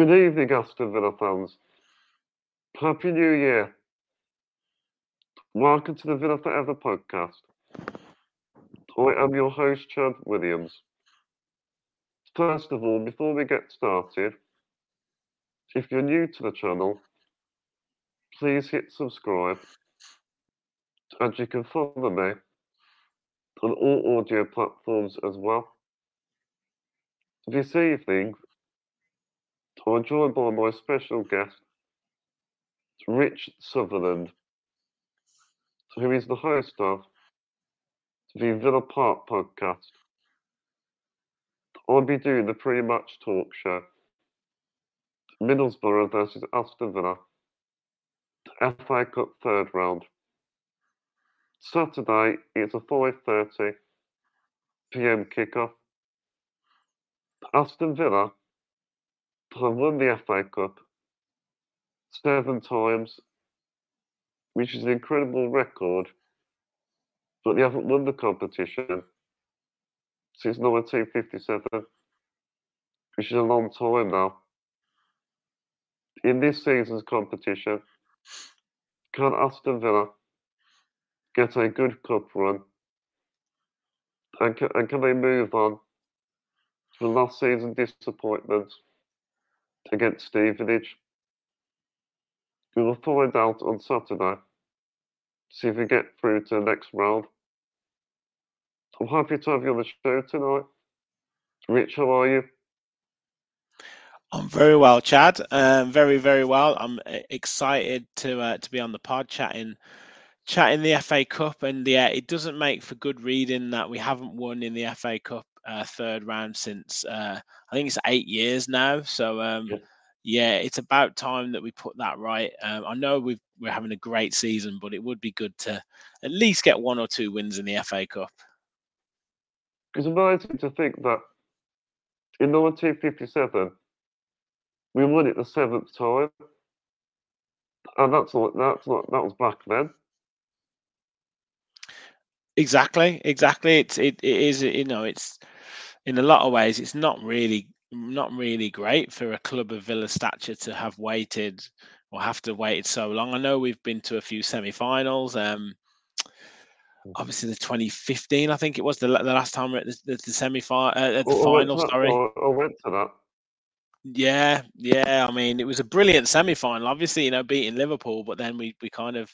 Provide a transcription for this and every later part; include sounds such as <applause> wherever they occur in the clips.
Good evening, Aston Villa fans. Happy New Year. Welcome to the Villa Forever podcast. I am your host, Chad Williams. First of all, before we get started, if you're new to the channel, please hit subscribe and you can follow me on all audio platforms as well. This evening, I'm joined by my special guest, Rich Sutherland, who is the host of the Villa Park podcast. I'll be doing the pre-match talk show. Middlesbrough versus Aston Villa, FA Cup third round. Saturday it's a 5:30 p.m. kickoff. Aston Villa have won the FA Cup seven times, which is an incredible record, but they haven't won the competition since 1957, which is a long time now. In this season's competition, can Aston Villa get a good cup run? And can, and can they move on to the last season disappointment against Stevenage? We will find out on Saturday. See if we get through to the next round. I'm happy to have you on the show tonight. Rich, how are you? I'm very well, Chad. Um, very, very well. I'm uh, excited to uh, to be on the pod chatting chatting the FA Cup, and yeah, it doesn't make for good reading that we haven't won in the FA Cup uh, third round since uh, I think it's eight years now. So um, yeah. yeah. it's about time that we put that right. Um, I know we we're having a great season, but it would be good to at least get one or two wins in the FA Cup. It's amazing to think that in 1957 we won it the seventh time, and that's not that's not that was back then. Exactly, exactly. It's it, it is you know it's in a lot of ways it's not really not really great for a club of Villa stature to have waited or have to wait so long. I know we've been to a few semi-finals. Um, Mm-hmm. obviously the 2015 i think it was the, the last time we're at the, the, the semi-final uh, the oh, final sorry I, went to that yeah yeah i mean it was a brilliant semi-final obviously you know beating liverpool but then we we kind of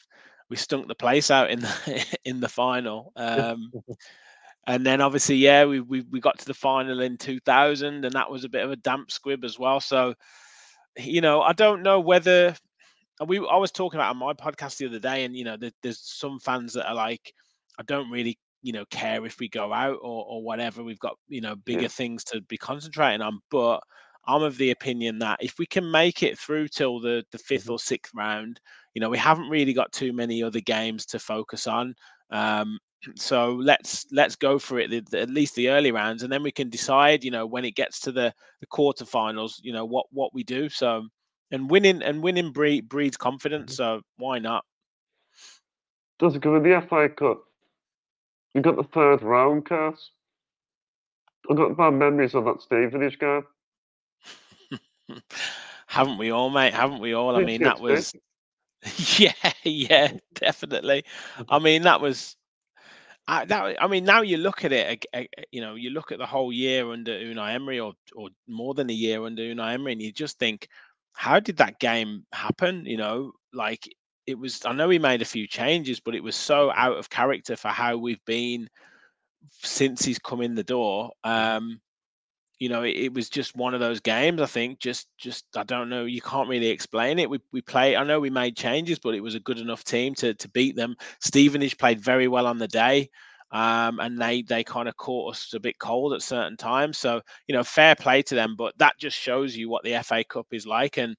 we stunk the place out in the <laughs> in the final um <laughs> and then obviously yeah we, we we got to the final in 2000 and that was a bit of a damp squib as well so you know i don't know whether we I was talking about on my podcast the other day, and you know, there's some fans that are like, I don't really, you know, care if we go out or, or whatever. We've got, you know, bigger yeah. things to be concentrating on. But I'm of the opinion that if we can make it through till the, the 5th mm-hmm. or sixth round, you know, we haven't really got too many other games to focus on. Um, so let's let's go for it the, the, at least the early rounds, and then we can decide, you know, when it gets to the the quarterfinals, you know, what what we do. So and winning and winning breed, breeds confidence. Mm-hmm. So why not? Does it go in the FA Cup? You got the third round, Cass. I've got bad memories of that Stevenage game. <laughs> Haven't we all, mate? Haven't we all? I mean, that was. <laughs> yeah, yeah, definitely. I mean, that was. I, that, I mean, now you look at it, you know, you look at the whole year under Unai Emery, or or more than a year under Unai Emery, and you just think, how did that game happen? You know, like it was I know he made a few changes, but it was so out of character for how we've been since he's come in the door. Um, you know, it, it, was just one of those games. I think just just I don't know. You can't really explain it. We we play. I know we made changes, but it was a good enough team to to beat them. Stevenage played very well on the day. Um, and they they kind of caught us a bit cold at certain times. So you know, fair play to them. But that just shows you what the FA Cup is like, and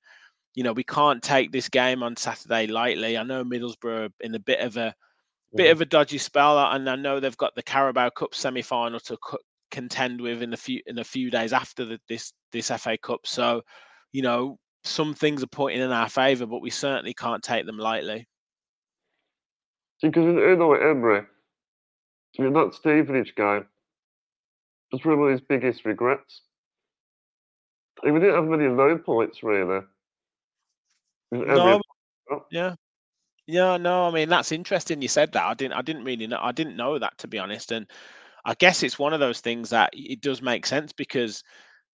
you know, we can't take this game on Saturday lightly. I know Middlesbrough in a bit of a bit of a dodgy spell, and I know they've got the Carabao Cup semi-final to contend with in a few in a few days after the, this this FA Cup. So, you know, some things are pointing in our favour, but we certainly can't take them lightly. Because you know Emery, I mean that Stevenage guy was one of his biggest regrets. we didn't have many low points really. No, yeah, yeah, no. I mean, that's interesting. You said that. I didn't. I didn't really know. I didn't know that to be honest. And I guess it's one of those things that it does make sense because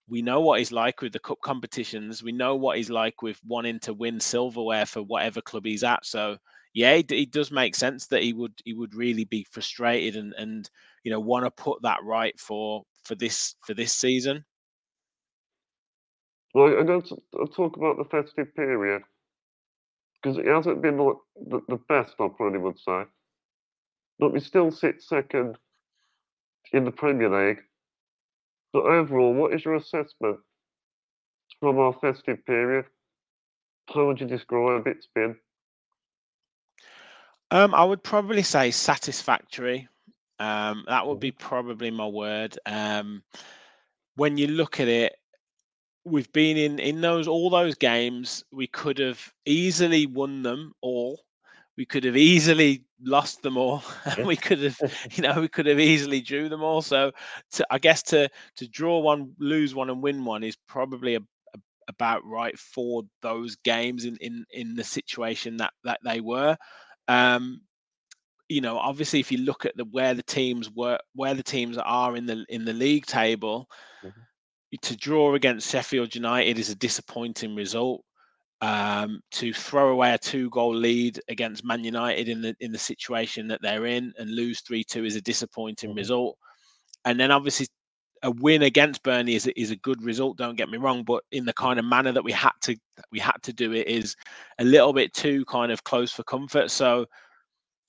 we know what he's like with the cup competitions. We know what he's like with wanting to win silverware for whatever club he's at. So yeah, it, it does make sense that he would he would really be frustrated and and you know want to put that right for for this for this season. Well, I'm going to talk about the festive period because it hasn't been the, the, the best, I probably would say. But we still sit second in the Premier League. But overall, what is your assessment from our festive period? How would you describe it's been? Um, I would probably say satisfactory. Um, that would be mm-hmm. probably my word. Um, when you look at it, we've been in in those all those games. We could have easily won them all. We could have easily lost them all. <laughs> we could have, <laughs> you know, we could have easily drew them all. So, to, I guess to to draw one, lose one, and win one is probably a, a, about right for those games in in in the situation that that they were. Um, you know, obviously, if you look at the where the teams were, where the teams are in the in the league table, mm-hmm. to draw against Sheffield United is a disappointing result. Um, to throw away a two-goal lead against Man United in the in the situation that they're in and lose three-two is a disappointing mm-hmm. result. And then obviously a win against Burnley is is a good result. Don't get me wrong, but in the kind of manner that we had to we had to do it is a little bit too kind of close for comfort. So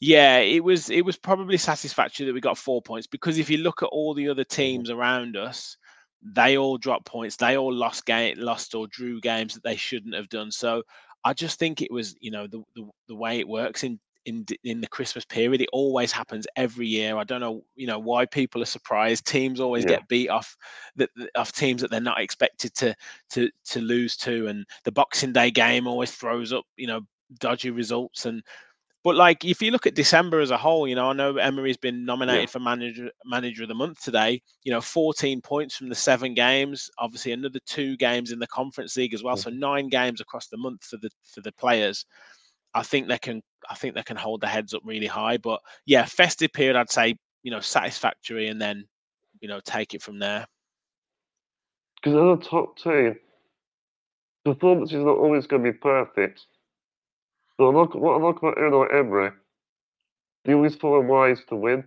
yeah, it was it was probably satisfactory that we got four points because if you look at all the other teams around us, they all dropped points. They all lost game, lost or drew games that they shouldn't have done. So I just think it was you know the the, the way it works in in in the Christmas period. It always happens every year. I don't know, you know, why people are surprised. Teams always yeah. get beat off the, off teams that they're not expected to to to lose to, and the Boxing Day game always throws up, you know, dodgy results. And but like if you look at December as a whole, you know, I know Emery's been nominated yeah. for manager manager of the month today. You know, 14 points from the seven games. Obviously, another two games in the Conference League as well. Mm-hmm. So nine games across the month for the for the players. I think they can I think they can hold their heads up really high. But yeah, festive period I'd say, you know, satisfactory and then, you know, take it from there. Because in the top team, performance is not always going to be perfect. But I like, what I like about Unai Emery, he always find ways to win.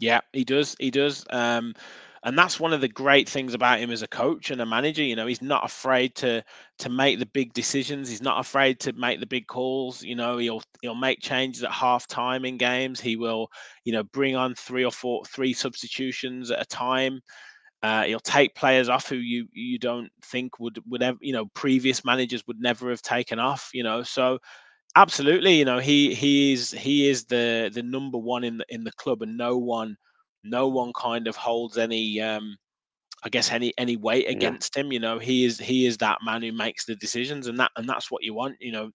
Yeah, he does. He does. Um, and that's one of the great things about him as a coach and a manager you know he's not afraid to to make the big decisions he's not afraid to make the big calls you know he'll he'll make changes at half time in games he will you know bring on three or four three substitutions at a time uh, he'll take players off who you you don't think would would ever you know previous managers would never have taken off you know so absolutely you know he he is he is the the number one in the in the club and no one no one kind of holds any um I guess any any weight against yeah. him. You know, he is he is that man who makes the decisions, and that and that's what you want. You know,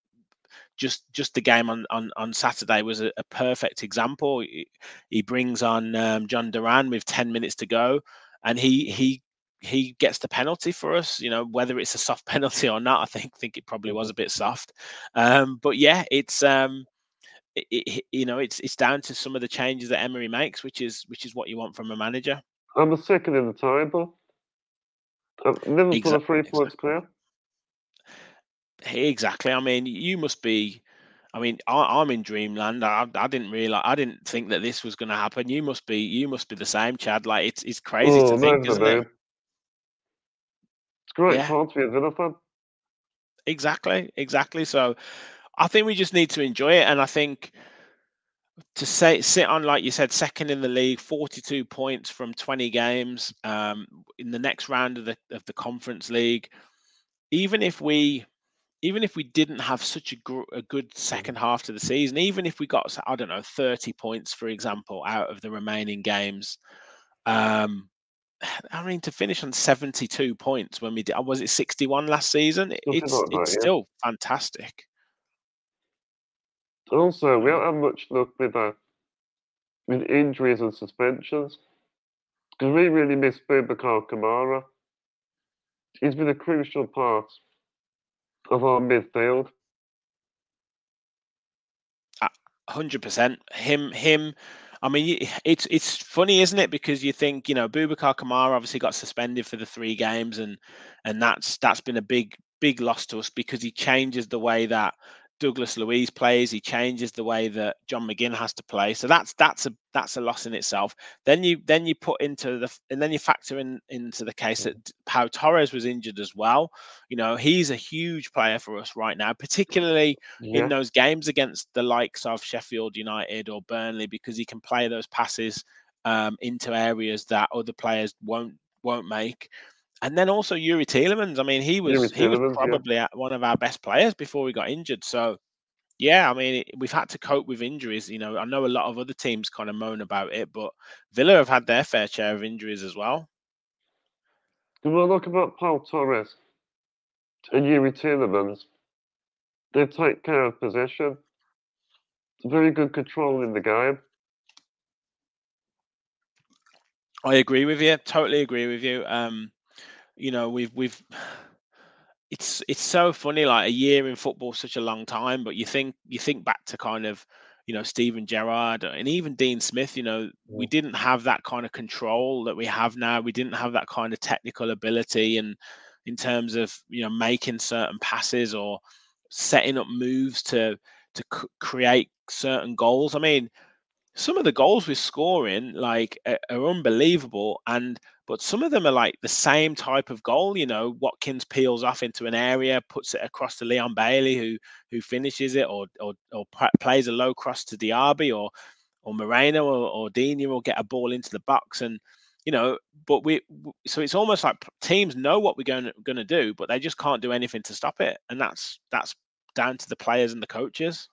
just just the game on on, on Saturday was a, a perfect example. He, brings on um, Jhon Duran with ten minutes to go, and he he he gets the penalty for us. You know, whether it's a soft <laughs> penalty or not, I think think it probably was mm-hmm. a bit soft. Um, but yeah, it's um, it, it, you know, it's it's down to some of the changes that Emery makes, which is which is what you want from a manager. I'm the second in the table. Liverpool exactly, are three points clear. Exactly. I mean, you must be. I mean, I, am in dreamland. I, I didn't realize. I didn't think that this was going to happen. You must be. You must be the same, Chad. Like it's it's crazy oh, to think, isn't it? It's great yeah. to be a Villa fan. Exactly. Exactly. So, I think we just need to enjoy it, and I think to say sit on like you said second in the league 42 points from 20 games um, in the next round of the of the conference league even if we even if we didn't have such a, gr- a good second half to the season even if we got i don't know 30 points for example out of the remaining games um <sighs> I mean, to finish on 72 points when we did, was it 61 last season? It's it's yeah. still fantastic. Also, we don't have much luck with uh, with injuries and suspensions. Because we really miss Boubacar Kamara. He's been a crucial part of our midfield. Hundred percent. Him, him. I mean, it's it's funny, isn't it? Because you think you know, Boubacar Kamara obviously got suspended for the three games, and and that's that's been a big big loss to us because he changes the way that Douglas Luiz plays. He changes the way that John McGinn has to play. So that's that's a that's a loss in itself. Then you then you put into the and then you factor in into the case that Pau Torres was injured as well. You know he's a huge player for us right now, particularly yeah. in those games against the likes of Sheffield United or Burnley because he can play those passes um, into areas that other players won't won't make. And then also Yuri Tielemans. I mean, he was he was probably yeah. one of our best players before we got injured. So, yeah, I mean, we've had to cope with injuries. You know, I know a lot of other teams kind of moan about it, but Villa have had their fair share of injuries as well. When we look about Paul Torres and Yuri Tielemans, they take care of possession. Very good control in the game. I agree with you. Totally agree with you. Um, you know, we've we've it's it's so funny like a year in football such a long time but you think you think back to kind of you know Steven Gerrard and even Dean Smith you know we didn't have that kind of control that we have now. We didn't have that kind of technical ability and in terms of you know making certain passes or setting up moves to to c- create certain goals. I mean some of the goals we're scoring like are, are unbelievable and but some of them are like the same type of goal. You know, Watkins peels off into an area, puts it across to Leon Bailey, who who finishes it, or or, or plays a low cross to Diaby, or or Moreno or, or Digne will get a ball into the box, and you know, but we so it's almost like teams know what we're going going to do, but they just can't do anything to stop it, and that's that's down to the players and the coaches.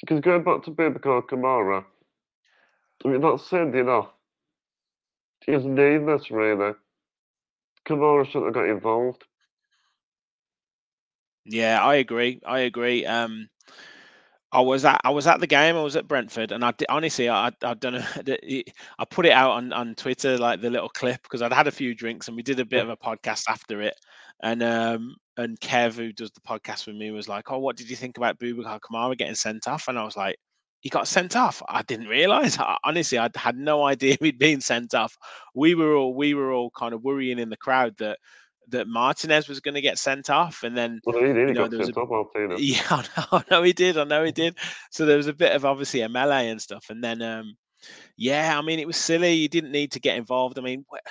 Because going back to Boubacar Kamara, I mean that's said enough He's nameless, really. Kamara shouldn't have got involved. Yeah, I agree. I agree. Um, I was at I was at the game. I was at Brentford, and I did, honestly I I don't know. <laughs> I put it out on, on Twitter like the little clip because I'd had a few drinks and we did a bit of a podcast after it. And um and Kev who does the podcast with me was like, "Oh, what did you think about Boubacar Kamara getting sent off?" And I was like, he got sent off. I didn't realize. Honestly, I had no idea <laughs> he'd been sent off. We were all we were all kind of worrying in the crowd that that Martinez was going to get sent off, and then well, he did. You know, there was a, off, <laughs> Yeah, I know, I know he did. I know he did. So there was a bit of obviously a melee and stuff, and then um, yeah, I mean it was silly. You didn't need to get involved. I mean, wh-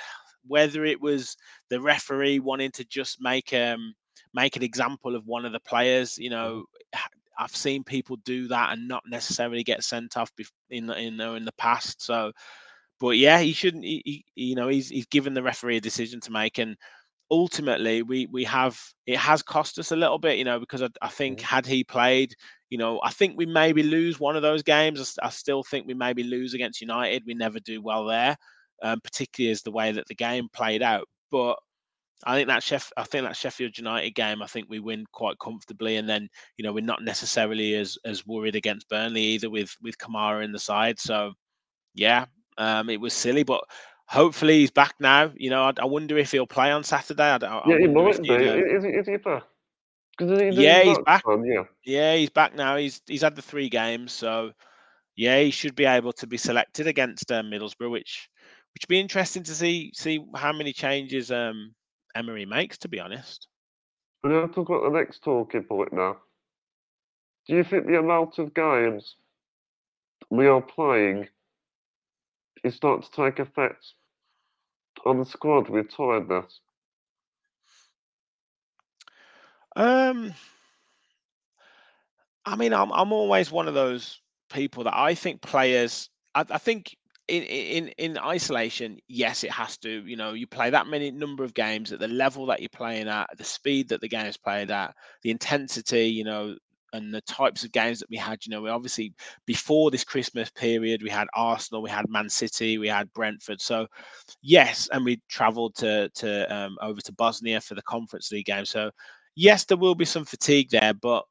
whether it was the referee wanting to just make um make an example of one of the players, you know, I've seen people do that and not necessarily get sent off in in in the past. So, but yeah, he shouldn't. He, he, you know, he's he's given the referee a decision to make, and ultimately, we we have it has cost us a little bit, you know, because I, I think had he played, you know, I think we maybe lose one of those games. I, I still think we maybe lose against United. We never do well there, um, particularly as the way that the game played out. But I think that Sheff, I think that Sheffield United game, I think we win quite comfortably, and then you know we're not necessarily as as worried against Burnley either with with Kamara in the side. So yeah, um, it was silly, but hopefully he's back now. You know, I, I wonder if he'll play on Saturday. I, I yeah, he might be. Is, is he back? yeah, he's back. yeah, yeah, he's back now. He's he's had the three games, so yeah, he should be able to be selected against uh, Middlesbrough, which which would be interesting to see see how many changes um Emery makes, to be honest. We're going to talk about the next talking point now. Do you think the amount of games we are playing is starting to take effect on the squad with tiredness? Um, I mean, I'm I'm always one of those people that I think players. I, I think in in in isolation, yes, it has to. You know, you play that many number of games at the level that you're playing at, the speed that the game is played at, the intensity. You know, and the types of games that we had. You know, we obviously before this Christmas period, we had Arsenal, we had Man City, we had Brentford. So, yes, and we travelled to to um, over to Bosnia for the Conference League game. So, yes, there will be some fatigue there, but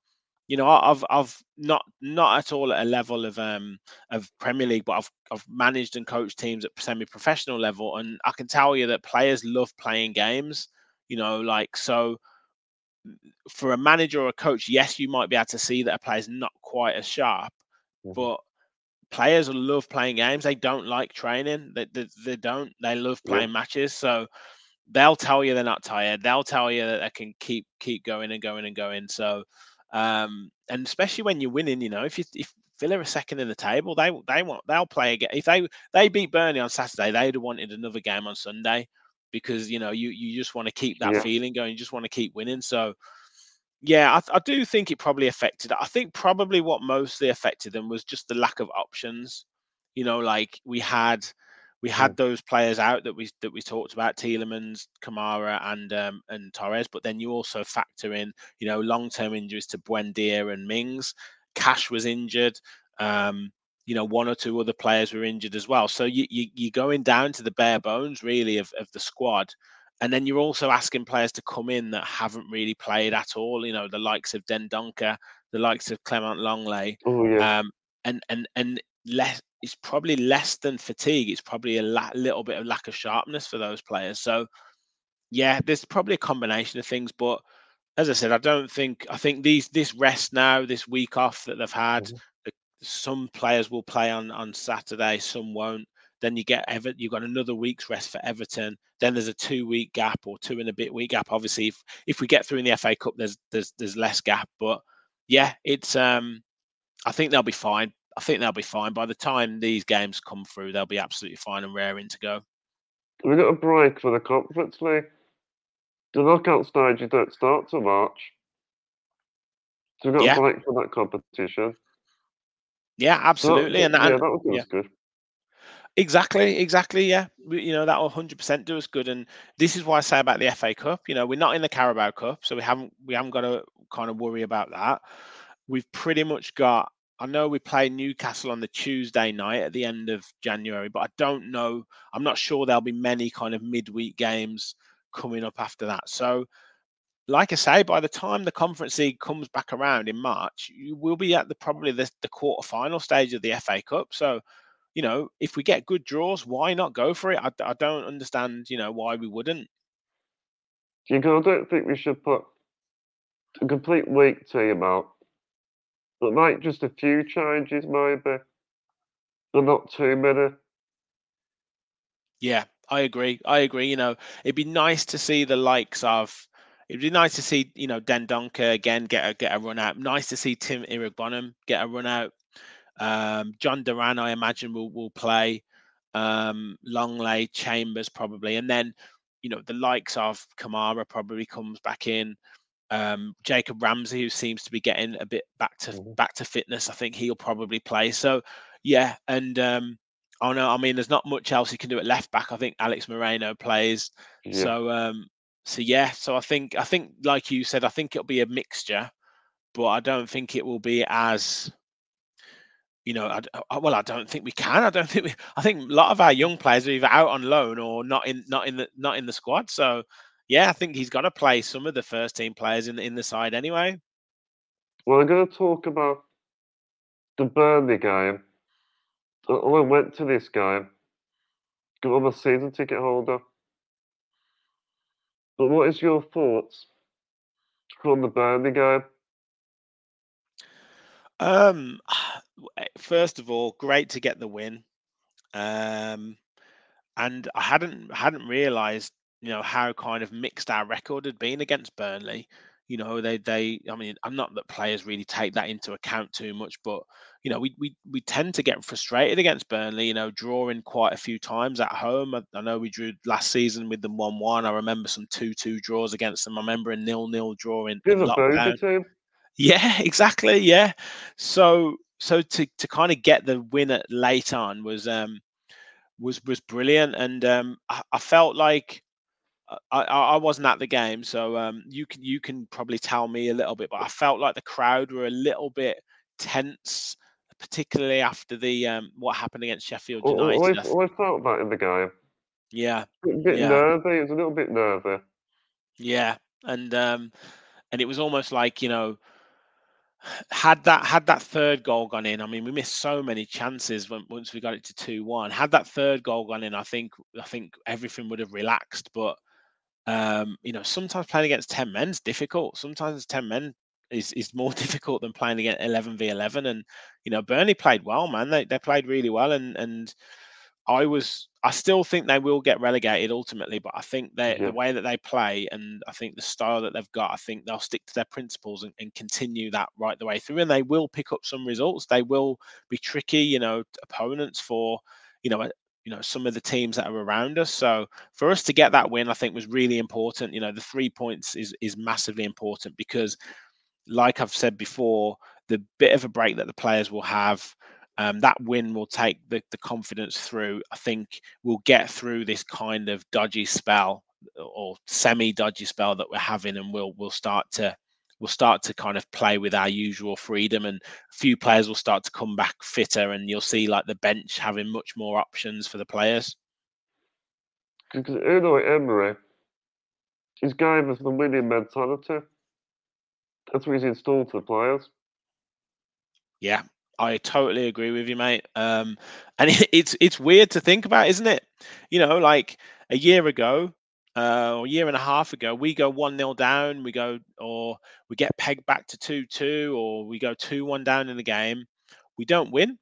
you know, I've I've not not at all at a level of um of Premier League, but I've I've managed and coached teams at semi-professional level, and I can tell you that players love playing games. You know, like so for a manager or a coach, yes, you might be able to see that a player's not quite as sharp, mm-hmm. but players love playing games. They don't like training. They, they, they don't. They love playing yeah. matches. So they'll tell you they're not tired. They'll tell you that they can keep keep going and going and going. So um, and especially when you're winning, you know, if you if Villa are second in the table, they they want they'll play again. If they they beat Burnley on Saturday, they'd have wanted another game on Sunday because you know you you just want to keep that yeah. feeling going. You just want to keep winning. So yeah, I, I, do think it probably affected. I think probably what mostly affected them was just the lack of options. You know, like we had we had those players out that we that we talked about, Tielemans, Kamara, and um, and Torres. But then you also factor in, you know, long term injuries to Buendia and Mings. Cash was injured. Um, you know, one or two other players were injured as well. So you, you you're going down to the bare bones really of of the squad. And then you're also asking players to come in that haven't really played at all. You know, the likes of Dendoncker, the likes of Clement Lenglet, oh, yeah. um, and and and less it's probably less than fatigue. It's probably a la- little bit of lack of sharpness for those players. So, yeah, there's probably a combination of things. But as I said, I don't think I think these this rest now, this week off that they've had, mm-hmm. some players will play on on Saturday, some won't. Then you get Ever, you've got another week's rest for Everton. Then there's a two week gap or two and a bit week gap. Obviously, if if we get through in the FA Cup, there's there's there's less gap. But yeah, it's um, I think they'll be fine. I think they'll be fine. By the time these games come through, they'll be absolutely fine and raring to go. We got a break for the conference league. The knockout stages don't start till March. So we've got yeah. a break for that competition. Yeah, absolutely. So, and, yeah, that was yeah. good. Exactly, exactly. Yeah, you know that will hundred percent do us good, and this is why I say about the FA Cup. You know, we're not in the Carabao Cup, so we haven't we haven't got to kind of worry about that. We've pretty much got I know we play Newcastle on the Tuesday night at the end of January, but I don't know. I'm not sure there'll be many kind of midweek games coming up after that. So, like I say, by the time the conference league comes back around in March, you will be at the probably the, the quarter final stage of the FA Cup. So, you know, if we get good draws, why not go for it? I, I don't understand, you know, why we wouldn't. Know, I don't think we should put a complete weak team out but like just a few changes, maybe, but not too many. Yeah, I agree. I agree. You know, it'd be nice to see the likes of. It'd be nice to see, you know, Dendoncker again get a get a run out. Nice to see Tim Iroegbunam get a run out. Um, Jhon Duran, I imagine, will will play. Um, Lenglet, Chambers probably, and then you know the likes of Kamara probably comes back in. Um, Jacob Ramsey, who seems to be getting a bit back to mm-hmm. back to fitness, I think he'll probably play. So, yeah, and um, oh no, I mean, there's not much else he can do at left back. I think Alex Moreno plays. Yeah. So, um, so yeah, so I think I think like you said, I think it'll be a mixture, but I don't think it will be as you know, I, well, I don't think we can. I don't <laughs> think we. I think a lot of our young players are either out on loan or not in, not in the, not in the squad. So yeah, I think he's got to play some of the first team players in in the side anyway. Well, I'm going to talk about the Burnley game. I went to this game. I'm a season ticket holder. But what is your thoughts on the Burnley game? Um, first of all, great to get the win. Um, and I hadn't hadn't realised you know how kind of mixed our record had been against Burnley. You know, they they I mean, I'm not that players really take that into account too much, but you know, we we we tend to get frustrated against Burnley. You know, drawing quite a few times at home. I, I know we drew last season with them one one. I remember some two two draws against them. I remember a nil nil draw in, in lockdown. Yeah, <laughs> exactly. Yeah. So so to to kind of get the win at late on was um was was brilliant, and um I, I felt like I, I wasn't at the game, so um, you can you can probably tell me a little bit. But I felt like the crowd were a little bit tense, particularly after the um, what happened against Sheffield United. I, I, I felt that in the game. Yeah, a bit yeah. nervy. It was a little bit nervy. Yeah, and um, and it was almost like you know had that had that third goal gone in, I mean, we missed so many chances when, once we got it to two one. Had that third goal gone in, I think I think everything would have relaxed. But um, you know, sometimes playing against ten men is difficult. Sometimes ten men is is more <laughs> difficult than playing against eleven v eleven. And you know, Burnley played well, man. They they played really well, and and I was I still think they will get relegated ultimately, but I think they Yeah. the way that they play and I think the style that they've got, I think they'll stick to their principles and, and continue that right the way through. And they will pick up some results. They will be tricky, you know, opponents for, you know, you know, some of the teams that are around us. So for us to get that win, I think was really important. You know, the three points is is massively important because like I've said before, the bit of a break that the players will have um, that win will take the, the confidence through. I think we'll get through this kind of dodgy spell or semi dodgy spell that we're having, and we'll we'll start to we'll start to kind of play with our usual freedom, and a few players will start to come back fitter, and you'll see like the bench having much more options for the players. Because Unai Emery, he's gave us the winning mentality. That's what he's installed for the players. Yeah, I totally agree with you, mate. Um, and it, <laughs> it's it's weird to think about, isn't it? You know, like a year ago, uh, or a year and a half ago, we go one 0 down, we go or we get pegged back to two two, or we go two one down in the game. We don't win.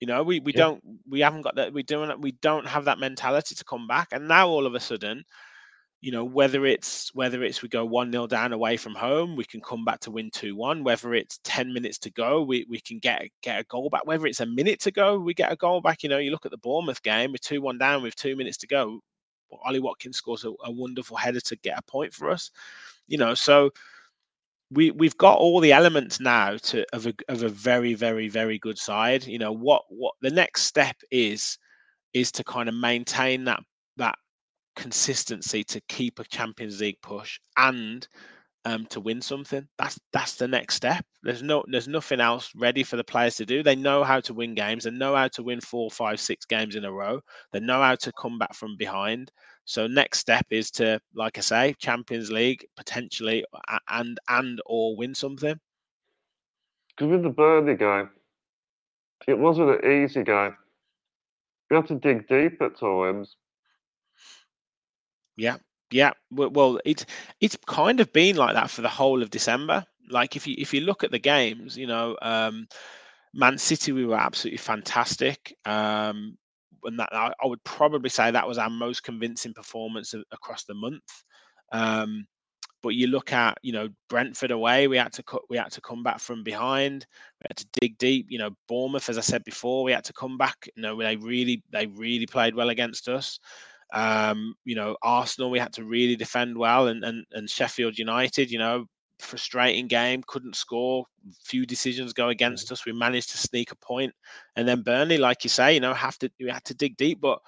You know, we we Yeah. don't we haven't got that we don't we don't have that mentality to come back. And now all of a sudden, you know whether it's whether it's we go one 0 down away from home we can come back to win 2-1 whether it's 10 minutes to go we, we can get get a goal back whether it's a minute to go we get a goal back you know you look at the Bournemouth game with 2-1 down with 2 minutes to go Ollie Watkins scores a, a wonderful header to get a point for us. You know so we we've got all the elements now to of a, of a very very very good side. You know what what the next step is is to kind of maintain that that consistency to keep a Champions League push and um, to win something. That's that's the next step. There's no there's nothing else ready for the players to do. They know how to win games. They know how to win four, five, six games in a row. They know how to come back from behind. So next step is to, like I say, Champions League potentially and and or win something. Because with the Burnley game, it wasn't an easy game. We had to dig deep at times. Yeah, yeah. Well, it's it's kind of been like that for the whole of December. Like if you if you look at the games, you know, um, Man City we were absolutely fantastic. Um, and that I, would probably say that was our most convincing performance of, across the month. Um, but you look at you know Brentford away, we had to cut, we had to come back from behind. We had to dig deep. You know Bournemouth, as I said before, we had to come back. You know they really they really played well against us. Um, you know, Arsenal, we had to really defend well, and and and Sheffield United, you know, frustrating game, couldn't score. Few decisions go against us. We managed to sneak a point, and then Burnley, like you say, you know, have to we had to dig deep, but.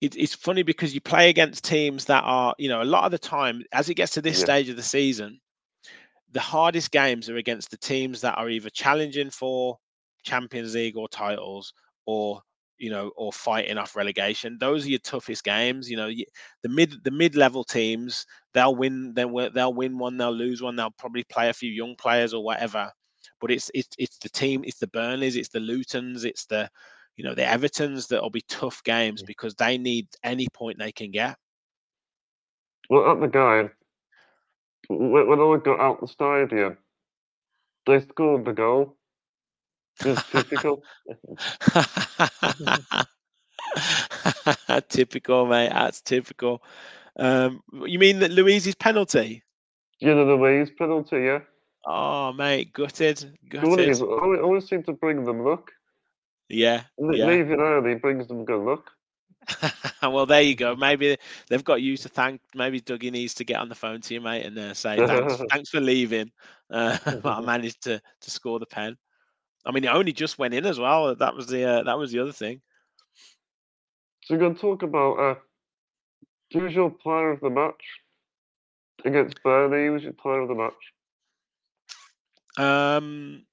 It, it's funny because you play against teams that are, you know, a lot of the time, as it gets to this Yeah. stage of the season, the hardest games are against the teams that are either challenging for Champions League or titles, or you know, or fighting off relegation. Those are your toughest games. You know, the mid the mid level teams they'll win then they'll win one, they'll lose one, they'll probably play a few young players or whatever. But it's it's it's the team, it's the Burnleys, it's the Lutons, it's the you know the Evertons that'll be tough games because they need any point they can get. Well, at the game, when, when I got out the stadium, they scored the goal. Typical. typical, mate. That's typical. Um, you mean that Luiz's penalty? You know the Luiz penalty, yeah? Oh, mate, gutted, is, gutted. Always- always seem to bring them luck. Yeah, Le- yeah. Leaving early brings them good luck. <laughs> well, there you go. Maybe they've got you to thank. Maybe Dougie needs to get on the phone to you, mate, and uh, say thanks, <laughs> thanks for leaving. Uh, <laughs> but I managed to to score the pen. I mean, it only just went in as well. That was the uh, that was the other thing. So we're going to talk about uh, who's your player of the match against Burnley? Who's your player of the match? Um,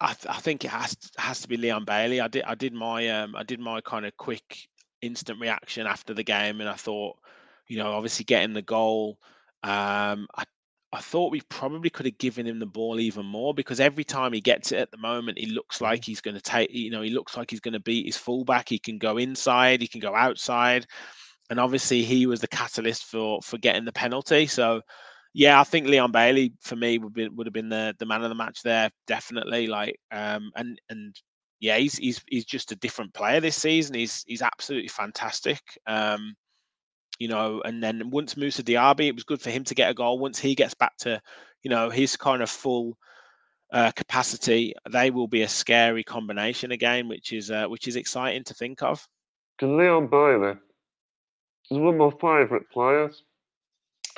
I, th- I think it has has to be Leon Bailey. I did I did my um I did my kind of quick instant reaction after the game, and I thought, you know, obviously getting the goal. Um, I I thought we probably could have given him the ball even more because every time he gets it at the moment, he looks like he's going to take, you know, he looks like he's going to beat his fullback. He can go inside, he can go outside, and obviously he was the catalyst for for getting the penalty. So, yeah, I think Leon Bailey for me would be would have been the the man of the match there, definitely. Like, um, and and yeah, he's he's he's just a different player this season. He's he's absolutely fantastic. Um, you know, and then once Musa Diaby, it was good for him to get a goal. Once he gets back to, you know, his kind of full uh, capacity, they will be a scary combination again, which is uh, which is exciting to think of. Because Leon Bailey is one of my favourite players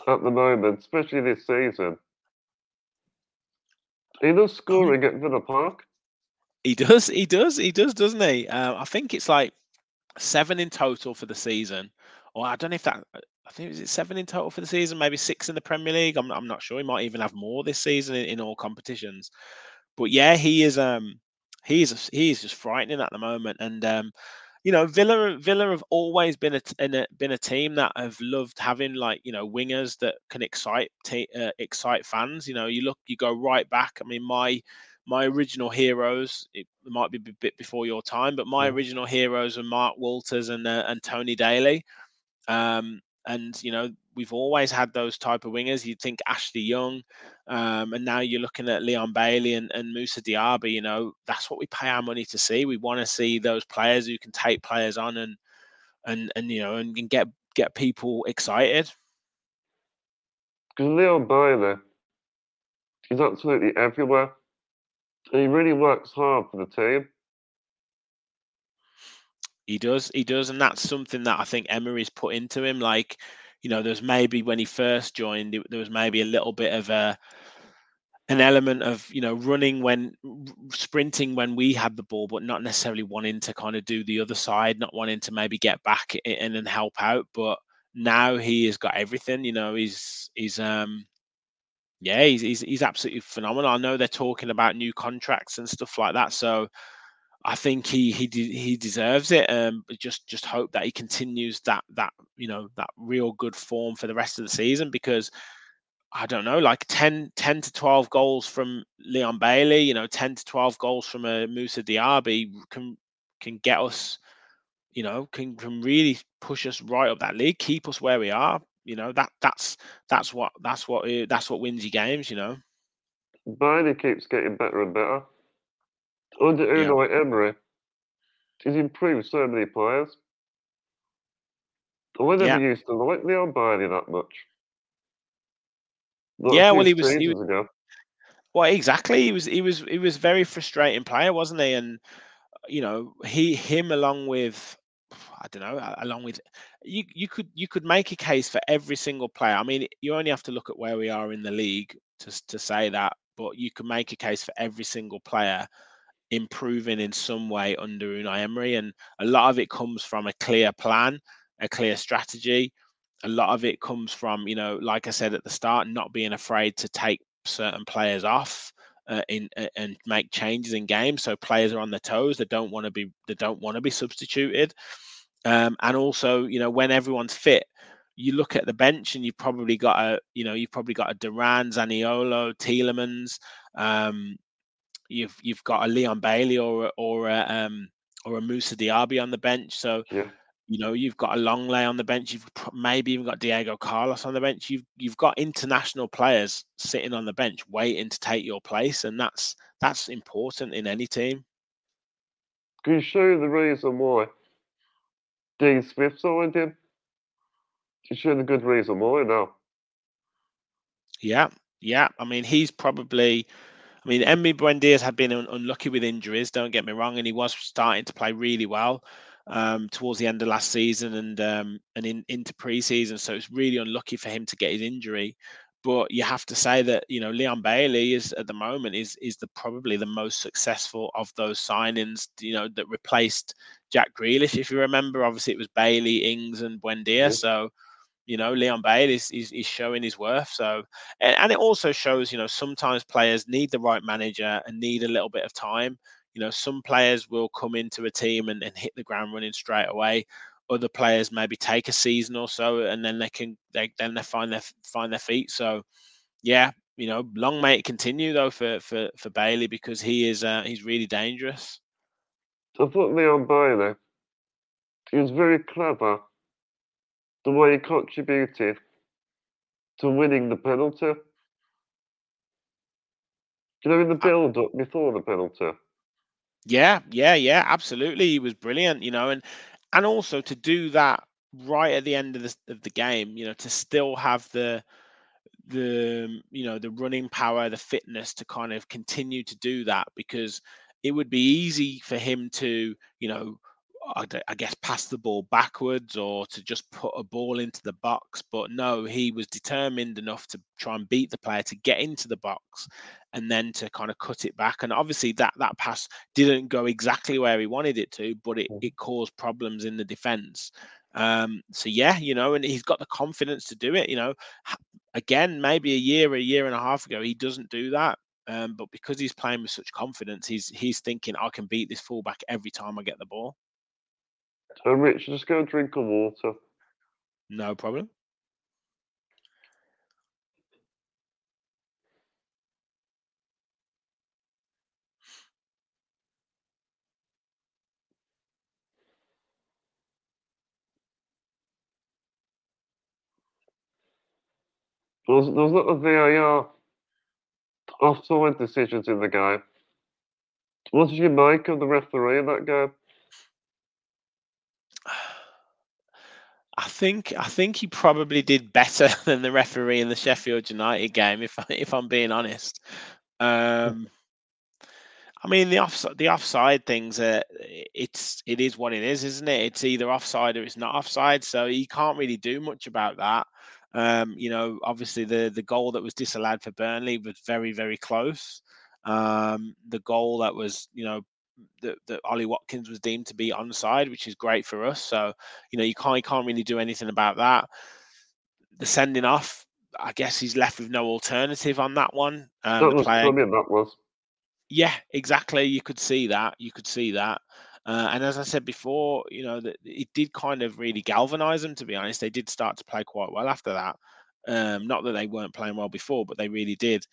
at the moment, especially this season. He does scoring at Villa Park. He does, he does, he does, doesn't he? Uh, I think it's like seven in total for the season, or I don't know if that. I think is it seven in total for the season, maybe six in the Premier League. I'm, I'm not sure. He might even have more this season in, in all competitions. But yeah, he is. Um, he is. He is just frightening at the moment, and um, you know, Villa Villa have always been a, a, been a team that have loved having like you know wingers that can excite t- uh, excite fans. You know, you look, you go right back. I mean, my my original heroes. It might be a bit before your time, but my original heroes are Mark Walters and uh, and Tony Daly. Um, and you know, we've always had those type of wingers. You'd think Ashley Young, um, and now you're looking at Leon Bailey and, and Musa Diaby. You know, that's what we pay our money to see. We want to see those players who can take players on and and and you know and, and get get people excited. Because Leon Bailey is absolutely everywhere. And he really works hard for the team. He does, he does, and that's something that I think Emery's put into him. Like, you know, there's maybe when he first joined, there was maybe a little bit of a an element of you know running when sprinting when we had the ball, but not necessarily wanting to kind of do the other side, not wanting to maybe get back in and help out. But now he has got everything. You know, he's he's um yeah, he's he's, he's absolutely phenomenal. I know they're talking about new contracts and stuff like that, so. I think he he he deserves it. Um, just just hope that he continues that that you know that real good form for the rest of the season because I don't know, like 10, 10 to twelve goals from Leon Bailey, you know, ten to twelve goals from a Musa Diaby can can get us, you know, can can really push us right up that league, keep us where we are. You know that that's that's what that's what uh, that's what wins you games. You know. Bailey keeps getting better and better. Under Yeah. Unai Emery, he's improved so many players. I never Yeah. used to like Leon Bailey that much. Not Yeah, well, he was- he seasons ago. Well, exactly. He was he was he was very frustrating player, wasn't he? And uh, you know, he him along with I don't know, along with you you could you could make a case for every single player. I mean, you only have to look at where we are in the league to to say that, but you can make a case for every single player improving in some way under Unai Emery, and a lot of it comes from a clear plan, a clear strategy. A lot of it comes from, you know, like I said at the start, not being afraid to take certain players off uh, in uh, and make changes in games, so players are on their toes. They don't want to be they don't want to be substituted, um, and also, you know, when everyone's fit, you look at the bench and you've probably got a, you know, you've probably got a Duran, Zaniolo, Tielemans. Um, you've you've got a Leon Bailey or a- or a, um, or a Musa Diaby on the bench. So Yeah. you know you've got a Lenglet on the bench. You've maybe even got Diego Carlos on the bench. You've you've got international players sitting on the bench waiting to take your place, and that's that's important in any team. Can you show the reason why Dean Smith signed him? Can you show the good reason why now? Yeah, yeah. I mean, he's probably. I mean, Emi Buendia's had been un- unlucky with injuries. Don't get me wrong, and he was starting to play really well um, towards the end of last season and um, and in, into preseason. So it's really unlucky for him to get his injury. But you have to say that you know Leon Bailey is at the moment is is the probably the most successful of those signings. You know that replaced Jack Grealish. If you remember, obviously it was Bailey, Ings, and Buendia. So you know Leon Bailey is, is, is showing his worth. So and, and it also shows you know sometimes players need the right manager and need a little bit of time you know some players will come into a team and, and hit the ground running straight away other players maybe take a season or so and then they can they then they find their find their feet so yeah, you know, long may it continue though for for for Bailey because he is uh, he's really dangerous. I thought Leon Bailey, he was very clever. The way he contributed to winning the penalty. You know, in the build up before the penalty. Yeah, yeah, yeah, absolutely. He was brilliant, you know, and and also to do that right at the end of the of the game, you know, to still have the the you know the running power, the fitness to kind of continue to do that because it would be easy for him to you know I guess pass the ball backwards or to just put a ball into the box. But no, he was determined enough to try and beat the player to get into the box and then to kind of cut it back. And obviously that that pass didn't go exactly where he wanted it to, but it, mm. it caused problems in the defense. Um, so yeah, you know, and he's got the confidence to do it. You know, again, maybe a year, a year and a half ago, he doesn't do that. Um, but because he's playing with such confidence, he's he's thinking, I can beat this fullback every time I get the ball. So, Rich, just go drink of water. No problem. There was, there was not a VAR offside decisions in the game. What did you make of the referee in that game? I think I think he probably did better <laughs> than the referee in the Sheffield United game. If if I'm being honest, um, I mean the offside the offside things. Uh, it's it is what it is, isn't it? It's either offside or it's not offside. So he can't really do much about that. Um, you know, obviously the the goal that was disallowed for Burnley was very very close. Um, the goal that was you know that, that Ollie Watkins was deemed to be onside, which is great for us. So, you know, you can't you can't really do anything about that. The sending off, I guess he's left with no alternative on that one. Um, that was player, brilliant. That was. Yeah, exactly. You could see that. You could see that. Uh, and as I said before, you know, that it did kind of really galvanize them. To be honest, they did start to play quite well after that. Um, not that they weren't playing well before, but they really did.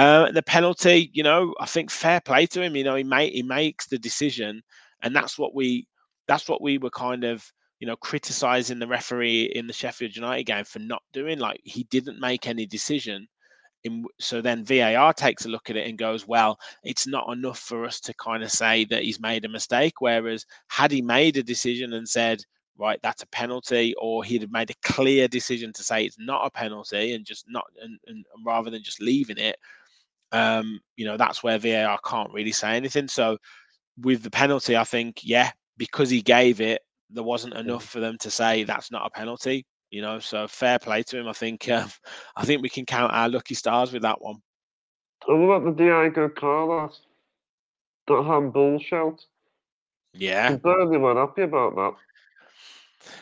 Uh, the penalty, you know, I think fair play to him. You know, he made he makes the decision, and that's what we that's what we were kind of you know criticizing the referee in the Sheffield United game for not doing. Like he didn't make any decision. In, so then VAR takes a look at it and goes, well, it's not enough for us to kind of say that he's made a mistake. Whereas had he made a decision and said, right, that's a penalty, or he'd have made a clear decision to say it's not a penalty and just not, and, and rather than just leaving it, um, you know, that's where VAR can't really say anything. So with the penalty, I think, yeah, because he gave it, there wasn't enough for them to say that's not a penalty. You know, so fair play to him. I think uh, <laughs> I think we can count our lucky stars with that one. And what about the Diego Carlos? That handball shout? Yeah. Burnley weren't happy about that.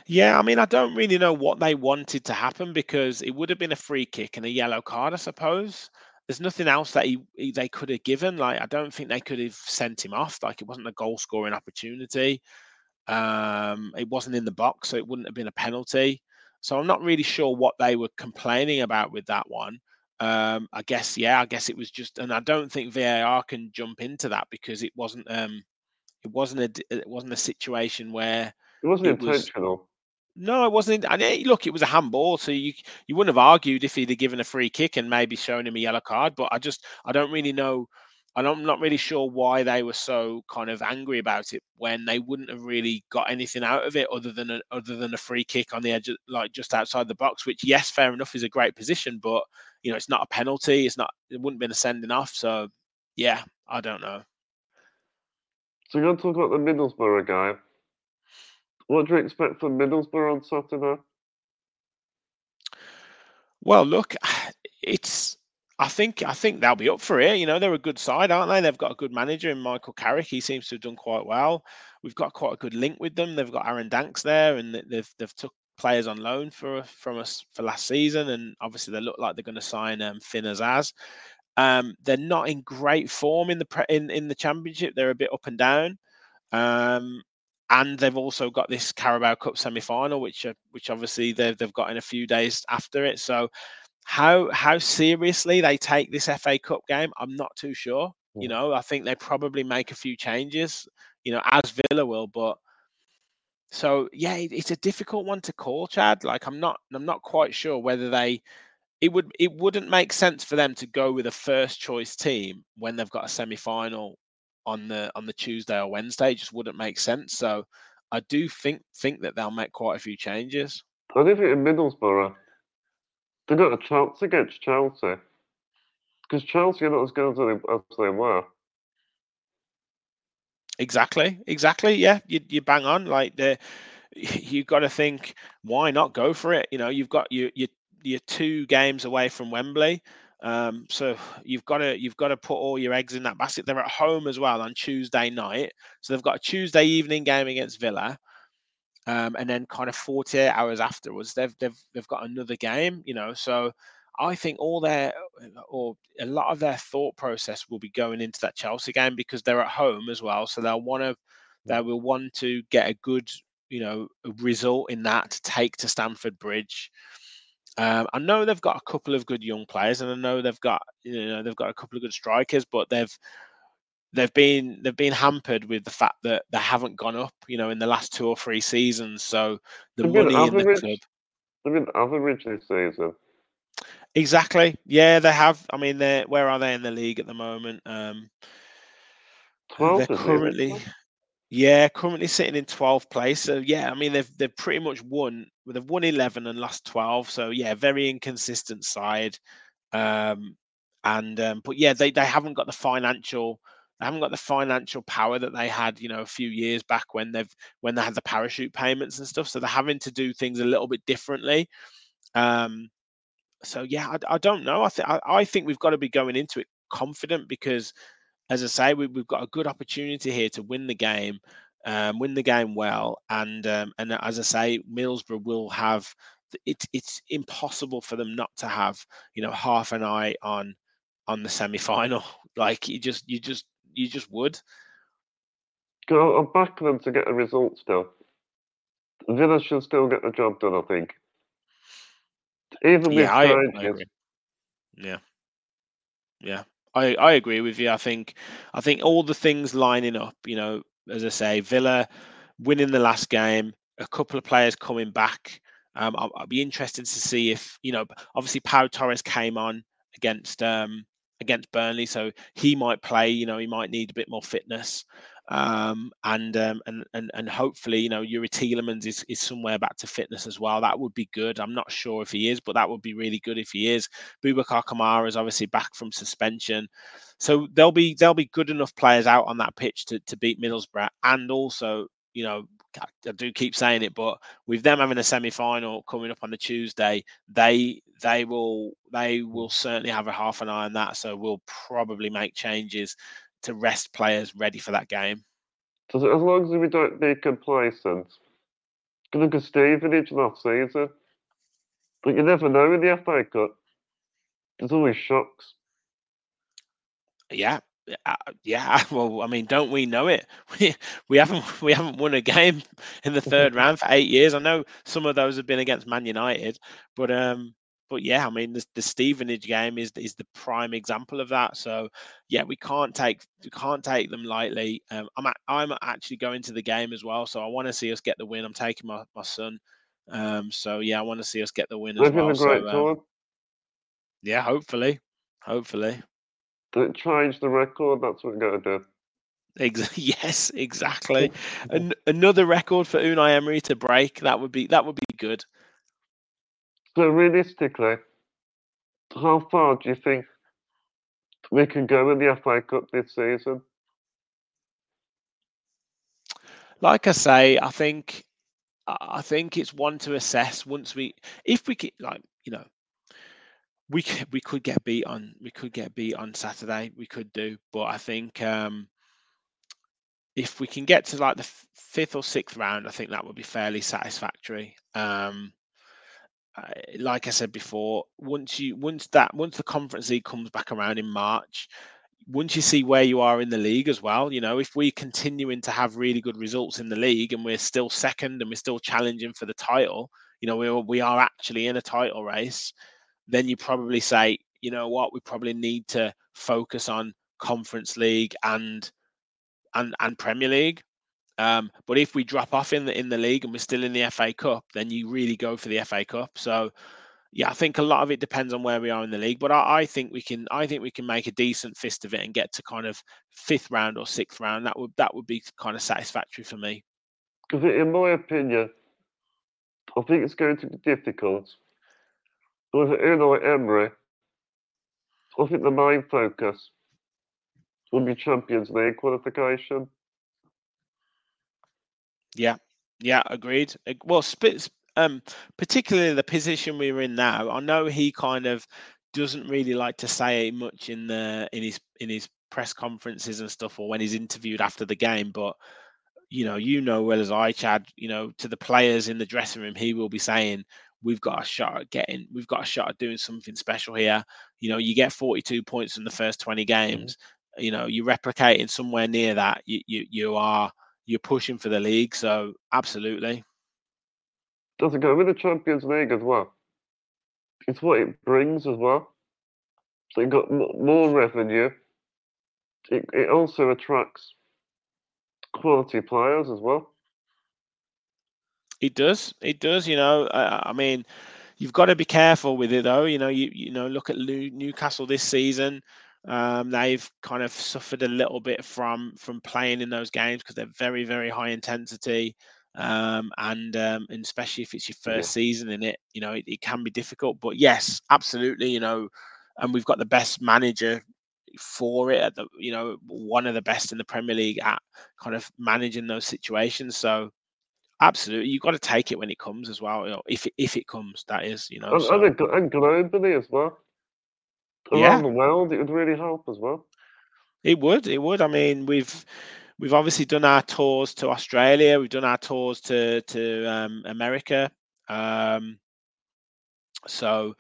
Yeah, I mean, I don't really know what they wanted to happen because it would have been a free kick and a yellow card, I suppose there's nothing else that he, he, they could have given. Like I don't think they could have sent him off. Like it wasn't a goal scoring opportunity. Um, it wasn't in the box, so it wouldn't have been a penalty. So I'm not really sure what they were complaining about with that one. Um, I guess yeah, I guess it was just, and I don't think VAR can jump into that because it wasn't um, it wasn't a it wasn't a situation where it wasn't it intentional. Was, no, it wasn't. And eh, look, it was a handball, so you you wouldn't have argued if he'd have given a free kick and maybe shown him a yellow card. But I just I don't really know. I'm not really sure why they were so kind of angry about it when they wouldn't have really got anything out of it other than a, other than a free kick on the edge, of, like just outside the box. Which, yes, fair enough, is a great position, but you know it's not a penalty. It's not. It wouldn't have been a sending off. So yeah, I don't know. So you're going to talk about the Middlesbrough guy. What do you expect from Middlesbrough on Saturday? Well, look, it's. I think I think they'll be up for it. You know, they're a good side, aren't they? They've got a good manager in Michael Carrick. He seems to have done quite well. We've got quite a good link with them. They've got Aaron Danks there, and they've they've took players on loan for from us for last season, and obviously they look like they're going to sign um, Finn. Um, they're not in great form in the pre- in in the championship. They're a bit up and down. Um, and they've also got this Carabao Cup semi-final, which uh, which obviously they've they've got in a few days after it. So how how seriously they take this FA Cup game, I'm not too sure. You know, I think they probably make a few changes. You know, as Villa will, but so yeah, it's a difficult one to call, Chad. Like I'm not I'm not quite sure whether they it would it wouldn't make sense for them to go with a first choice team when they've got a semi final on the on the Tuesday or Wednesday. It just wouldn't make sense. So I do think think that they'll make quite a few changes. I think in Middlesbrough they got a chance against Chelsea because Chelsea are not as good as they, as they were. Exactly, exactly. Yeah, you you bang on. Like the <laughs> you've got to think, why not go for it? You know, you've got you you you're two games away from Wembley. Um, so you've got to you've got to put all your eggs in that basket. They're at home as well on Tuesday night, so they've got a Tuesday evening game against Villa, um, and then kind of 48 hours afterwards, they've they've they've got another game. You know, so I think all their or a lot of their thought process will be going into that Chelsea game because they're at home as well, so they'll want to they will want to get a good you know result in that to take to Stamford Bridge. Um, I know they've got a couple of good young players, and I know they've got you know they've got a couple of good strikers, but they've they've been they've been hampered with the fact that they haven't gone up, you know, in the last two or three seasons. So the they've money in the club. They've been average this season. Exactly. Yeah, they have. I mean, they where are they in the league at the moment? Um, they're currently. Yeah, currently sitting in 12th place. So yeah, I mean they've they've pretty much won. They've won 11 and lost 12. So yeah, very inconsistent side. Um, and um, but yeah, they they haven't got the financial they haven't got the financial power that they had, you know, a few years back when they've when they had the parachute payments and stuff. So they're having to do things a little bit differently. Um, so yeah, I, I don't know. I think I think we've got to be going into it confident because as I say, we, have got a good opportunity here to win the game, um, win the game well, and um, and as I say, Middlesbrough will have. It's it's impossible for them not to have you know half an eye on on the semi final. <laughs> Like you just you just you just would. Go I'm back them to get a result still. Villa should still get the job done, I think. Even with yeah, changes. Yeah. Yeah. I, I agree with you. I think I think all the things lining up, you know, as I say, Villa winning the last game, a couple of players coming back. Um, I'll, I'll, be interested to see if you know. Obviously, Pau Torres came on against um, against Burnley, so he might play. You know, he might need a bit more fitness. Um, and, um, and and and hopefully, you know, Youri Tielemans is, is somewhere back to fitness as well. That would be good. I'm not sure if he is, but that would be really good if he is. Boubacar Kamara is obviously back from suspension, so there'll be there'll be good enough players out on that pitch to to beat Middlesbrough, and also, you know, I do keep saying it, but with them having a semi-final coming up on the Tuesday, they they will they will certainly have a half an eye on that. So we'll probably make changes to rest players ready for that game. As long as we don't be complacent, look at Stevenage last season. But you never know in the FA Cup. There's always shocks. Yeah, yeah. <laughs> Well, I mean, don't we know it? <laughs> We we haven't we haven't won a game in the <laughs> third round for eight years. I know some of those have been against Man United, but um, but yeah, I mean, the, the Stevenage game is is the prime example of that. So yeah, we can't take we can't take them lightly. Um, I'm I'm actually going to the game as well, so I want to see us get the win. I'm taking my my son. Um, so yeah, I want to see us get the win as well. So, um, yeah, hopefully, hopefully. Don't change the record. That's what we're going to do. Ex- <laughs> yes, exactly. <laughs> An- another record for Unai Emery to break. That would be that would be good. So realistically, how far do you think we can go in the FA Cup this season? Like I say, I think I think it's one to assess once we if we can like you know we we could get beat on we could get beat on Saturday we could do but I think um if we can get to like the fifth or sixth round I think that would be fairly satisfactory um like I said before, once you once that once the conference league comes back around in March, once you see where you are in the league as well, you know, if we're continuing to have really good results in the league and we're still second and we're still challenging for the title, you know, we we are actually in a title race, then you probably say, you know what, we probably need to focus on Conference League and and and Premier League. Um, but if we drop off in the in the league and we're still in the FA Cup, then you really go for the FA Cup. So yeah, I think a lot of it depends on where we are in the league. But I, I think we can I think we can make a decent fist of it and get to kind of fifth round or sixth round. That would that would be kind of satisfactory for me. Because in my opinion, I think it's going to be difficult. With Unai Emery, I think the main focus will be Champions League qualification. Yeah, yeah, agreed. Well, Spitz, um, particularly the position we're in now. I know he kind of doesn't really like to say much in the in his in his press conferences and stuff, or when he's interviewed after the game. But you know, you know well as I, Chad. You know, to the players in the dressing room, he will be saying, "We've got a shot at getting, we've got a shot at doing something special here." You know, you get 42 points in the first 20 mm-hmm. games. Mm-hmm. You know, you're replicating somewhere near that. You you you are you're pushing for the league. So absolutely. Does it go with the Champions League as well? It's what it brings as well. So you've got more revenue. It, it also attracts quality players as well. It does. It does. You know, I, I mean, you've got to be careful with it though. You know, you you know, look at Newcastle this season. Um, they've kind of suffered a little bit from from playing in those games because they're very very high intensity, um, and um, and especially if it's your first yeah. season in it, you know it, it can be difficult. But yes, absolutely, you know, and we've got the best manager for it at the you know one of the best in the Premier League at kind of managing those situations. So absolutely, you've got to take it when it comes as well. You know, if it, if it comes, that is you know. And, so. and globally as well around yeah. the world, it would really help as well. It would. It would. I mean, we've we've obviously done our tours to Australia. We've done our tours to to um, America. Um, so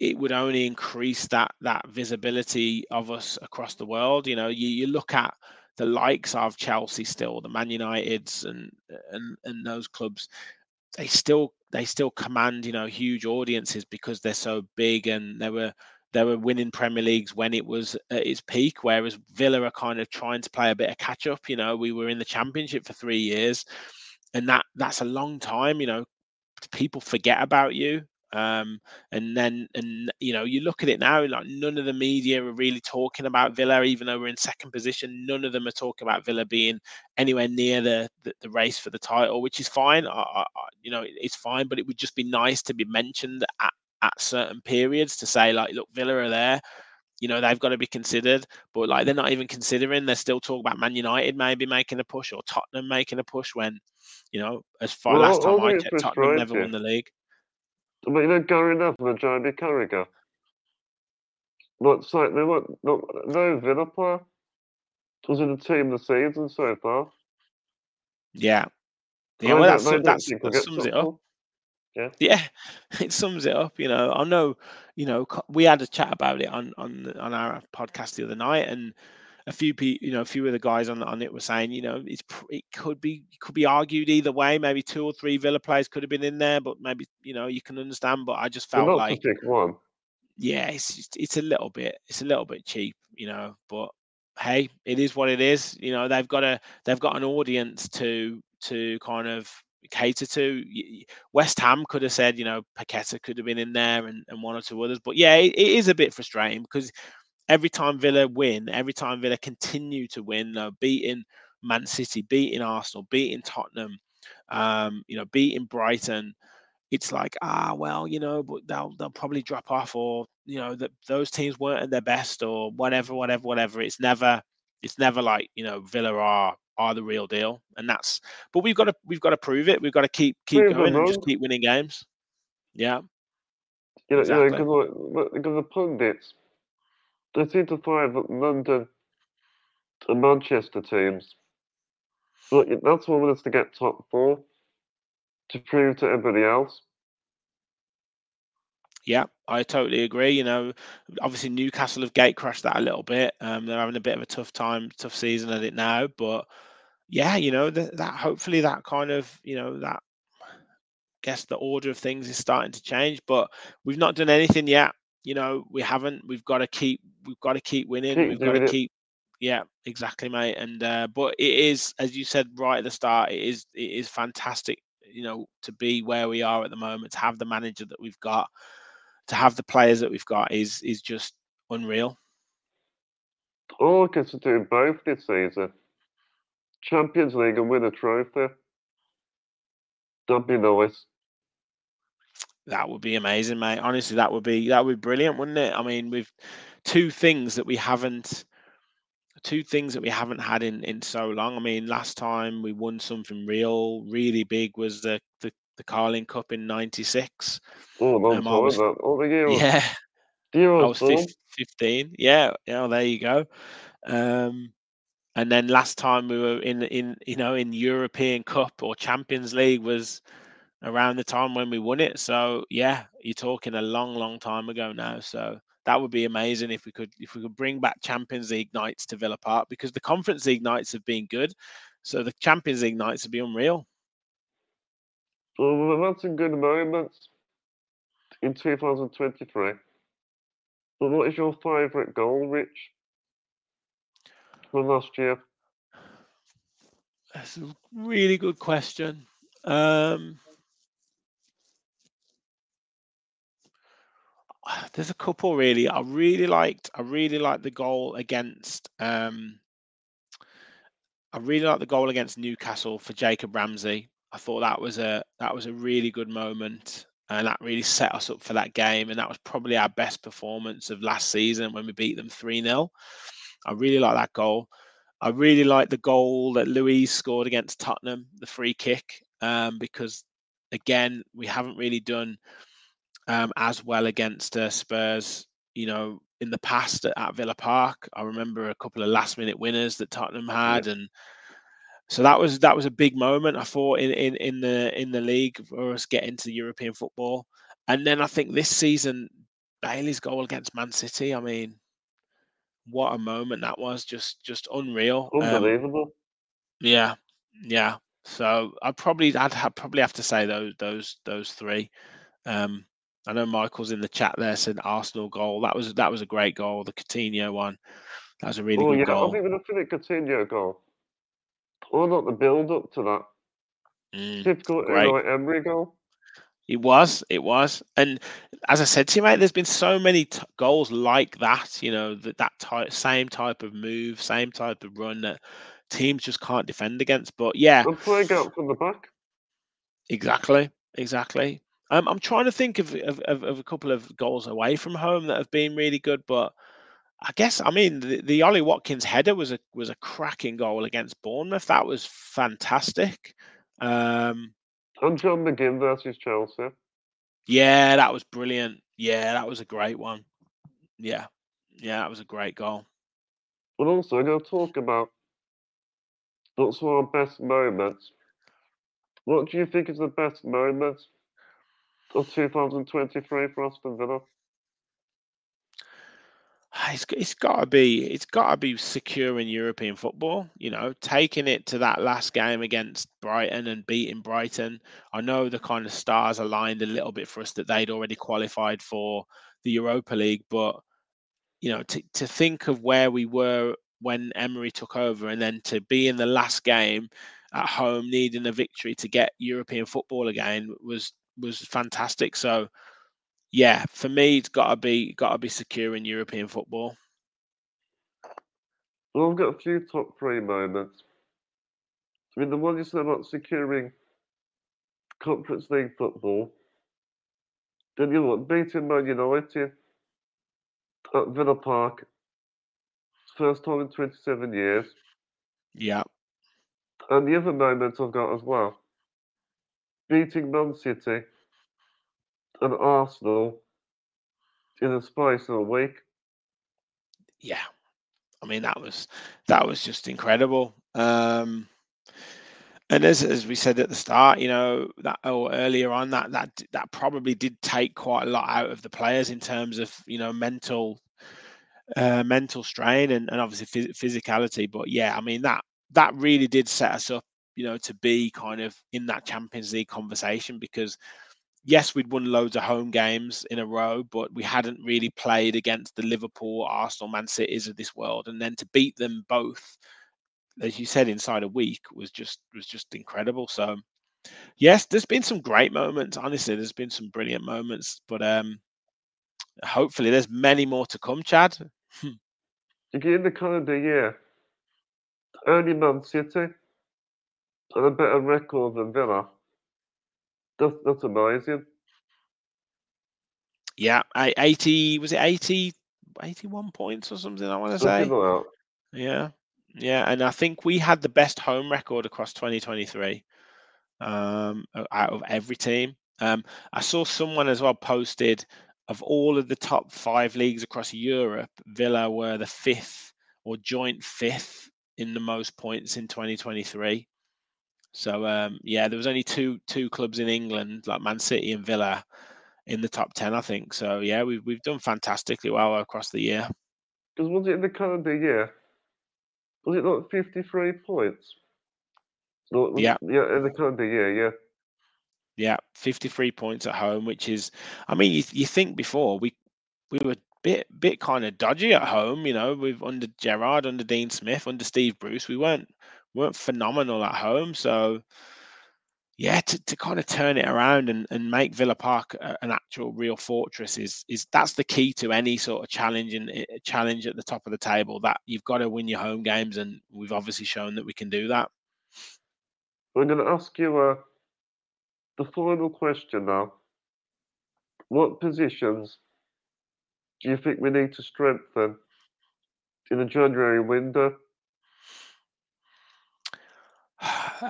it would only increase that that visibility of us across the world. You know, you, you look at the likes of Chelsea still, the Man Uniteds and and and those clubs, they still they still command you know huge audiences because they're so big and they were they were winning Premier Leagues when it was at its peak, whereas Villa are kind of trying to play a bit of catch up. You know, we were in the Championship for three years, and that that's a long time. You know, people forget about you. Um, and then, and you know, you look at it now, like none of the media are really talking about Villa, even though we're in second position. None of them are talking about Villa being anywhere near the the, the race for the title, which is fine. I, I, you know, it's fine, but it would just be nice to be mentioned at at certain periods to say like, look, Villa are there. You know they've got to be considered, but like they're not even considering. They're still talking about Man United maybe making a push or Tottenham making a push when, you know, as far well, last time I checked, Tottenham never won the league. But you know, Gary Neville and Jamie Carragher. Not so they were not no Villa player was in the team the season so far. Yeah. Yeah, well, that's, that's, that sums it up. Yeah. <laughs> Yeah, it sums it up. You know, I know. You know, we had a chat about it on on on our podcast the other night, and a few people, you know, a few of the guys on on it were saying, you know, it's it could be could be argued either way. Maybe two or three Villa players could have been in there, but maybe you know you can understand. But I just felt like one. Yeah, it's it's a little bit it's a little bit cheap, you know. But hey, it is what it is. You know, they've got a they've got an audience to to kind of cater to. West Ham could have said, you know, Paqueta could have been in there and, and one or two others. But yeah, it, it is a bit frustrating because every time Villa win, every time Villa continue to win, beating Man City, beating Arsenal, beating Tottenham, um, you know, beating Brighton, it's like ah well, you know, but they'll they'll probably drop off or you know that those teams weren't at their best or whatever, whatever, whatever. It's never it's never like you know Villa are are the real deal, and that's. But we've got to we've got to prove it. We've got to keep keep prove going and just keep winning games. Yeah. You know, exactly. you know, because the pundits, they seem to find that London and Manchester teams, look, that's what us to get top four to prove to everybody else. Yeah, I totally agree. You know, obviously Newcastle have gate crashed that a little bit. Um, they're having a bit of a tough time, tough season at it now. But yeah, you know that, that hopefully that kind of you know that I guess the order of things is starting to change, but we've not done anything yet. You know, we haven't. We've got to keep. We've got to keep winning. Keep we've got to keep. Yeah, exactly, mate. And uh, but it is, as you said right at the start, it is it is fantastic. You know, to be where we are at the moment, to have the manager that we've got, to have the players that we've got is is just unreal. All do both this season. Champions League and win a trophy. That'd be nice. That would be amazing, mate. Honestly, that would be that would be brilliant, wouldn't it? I mean, we've two things that we haven't two things that we haven't had in in so long. I mean, last time we won something real, really big was the the, the Carling Cup in '96. Oh, long Um, I was- that. Oh, the year, Yeah, the year I was was fif- 15. Yeah, yeah, there you go. Um, and then last time we were in in you know in European Cup or Champions League was around the time when we won it. So yeah, you're talking a long, long time ago now. So that would be amazing if we could if we could bring back Champions League nights to Villa Park because the Conference League nights have been good. So the Champions League nights would be unreal. We've had some good moments in 2023. But what is your favourite goal, Rich? From last year? That's a really good question. Um, there's a couple really. I really liked. I really liked the goal against. Um, I really liked the goal against Newcastle for Jacob Ramsey. I thought that was a that was a really good moment, and that really set us up for that game. And that was probably our best performance of last season when we beat them three 0 I really like that goal. I really like the goal that Luiz scored against Tottenham, the free kick, um, because again we haven't really done um, as well against uh, Spurs. You know, in the past at, at Villa Park, I remember a couple of last-minute winners that Tottenham had, and so that was that was a big moment. I thought in in in the in the league for us getting to European football, and then I think this season Bailey's goal against Man City. I mean, what a moment that was! Just just unreal. Um, Unbelievable. yeah, yeah. So I'd probably I'd have, probably have to say those those those three. Um, I know Michael's in the chat there said Arsenal goal. That was that was a great goal. The Coutinho one, that was a really oh, good yeah, goal. I think the Philippe Coutinho goal. Or not the build up to that. Mm, Typical. Unai Emery goal. It was, it was, and as I said to you, mate, there's been so many t- goals like that. You know, that that type, same type of move, same type of run that teams just can't defend against. But yeah, And playing out from the back. Exactly, exactly. Um, I'm trying to think of, of, of, of a couple of goals away from home that have been really good, but I guess I mean the, the Ollie Watkins header was a was a cracking goal against Bournemouth. That was fantastic. Um, And John McGinn versus Chelsea. yeah, that was brilliant. Yeah, that was a great one. Yeah, yeah, that was a great goal. But also, I'm going to talk about what's one of our best moments. What do you think is the best moment of 2023 for Aston Villa? Ah, it's it's got to be it's got to be securing European football. You know, taking it to that last game against Brighton and beating Brighton. I know the kind of stars aligned a little bit for us that they'd already qualified for the Europa League, but you know, to to think of where we were when Emery took over, and then to be in the last game at home, needing a victory to get European football again was was fantastic. So yeah, for me, it's got to be got to be secure in European football. Well, I've got a few top three moments. I mean, the one you said about securing Conference League football. Then you look, beating Man United at Villa Park. First time in 27 years. Yeah, And the other moment I've got as well, beating Man City and Arsenal in the space of a week. yeah. I mean, that was that was just incredible. Um, and as as we said at the start, you know that or earlier on, that that that probably did take quite a lot out of the players in terms of you know mental uh, mental strain and, and obviously phys- physicality. But yeah, I mean that that really did set us up you know, to be kind of in that Champions League conversation because yes, we'd won loads of home games in a row, but we hadn't really played against the Liverpool, Arsenal, Man Cities of this world, and then to beat them both, as you said, inside a week was just was just incredible. So, yes, there's been some great moments. Honestly, there's been some brilliant moments, but um, hopefully, there's many more to come. Chad. Get in the calendar year, only Man City and a better record than Villa. That's that's amazing. Yeah, 80 was it 80 81 points or something I want to say. Like yeah. Yeah, and I think we had the best home record across 2023 um, out of every team. Um, I saw someone as well posted of all of the top five leagues across Europe, Villa were the fifth or joint fifth in the most points in 2023. So um, yeah, there was only two two clubs in England, like Man City and Villa, in the top ten, I think. So yeah, we've we've done fantastically well across the year. Because was it in the calendar year? Was it not fifty three points? No, yeah, yeah, in the calendar year, yeah. Yeah, 53 points at home, which is, I mean, you, you think before we we were bit bit kind of dodgy at home, you know, with under Gerrard, under Dean Smith, under Steve Bruce, we weren't weren't phenomenal at home. So yeah, to, to kind of turn it around and, and make Villa Park an actual real fortress is is that's the key to any sort of challenge and eh, challenge at the top of the table. That you've got to win your home games, and we've obviously shown that we can do that. I'm going to ask you uh, the final question now. What positions do you think we need to strengthen in the January window?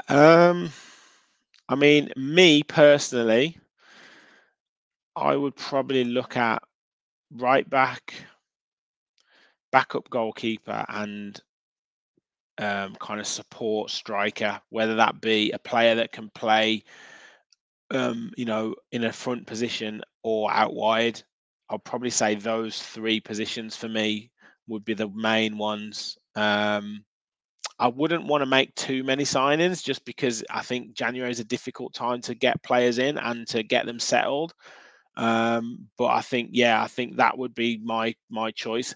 Um, I mean, me personally, I would probably look at right back, backup goalkeeper, and um, kind of support striker, whether that be a player that can play, um, you know, in a front position or out wide. I'll probably say those three positions for me would be the main ones. Um, I wouldn't want to make too many signings just because I think January is a difficult time to get players in and to get them settled. Um, but I think, yeah, I think that would be my my choice.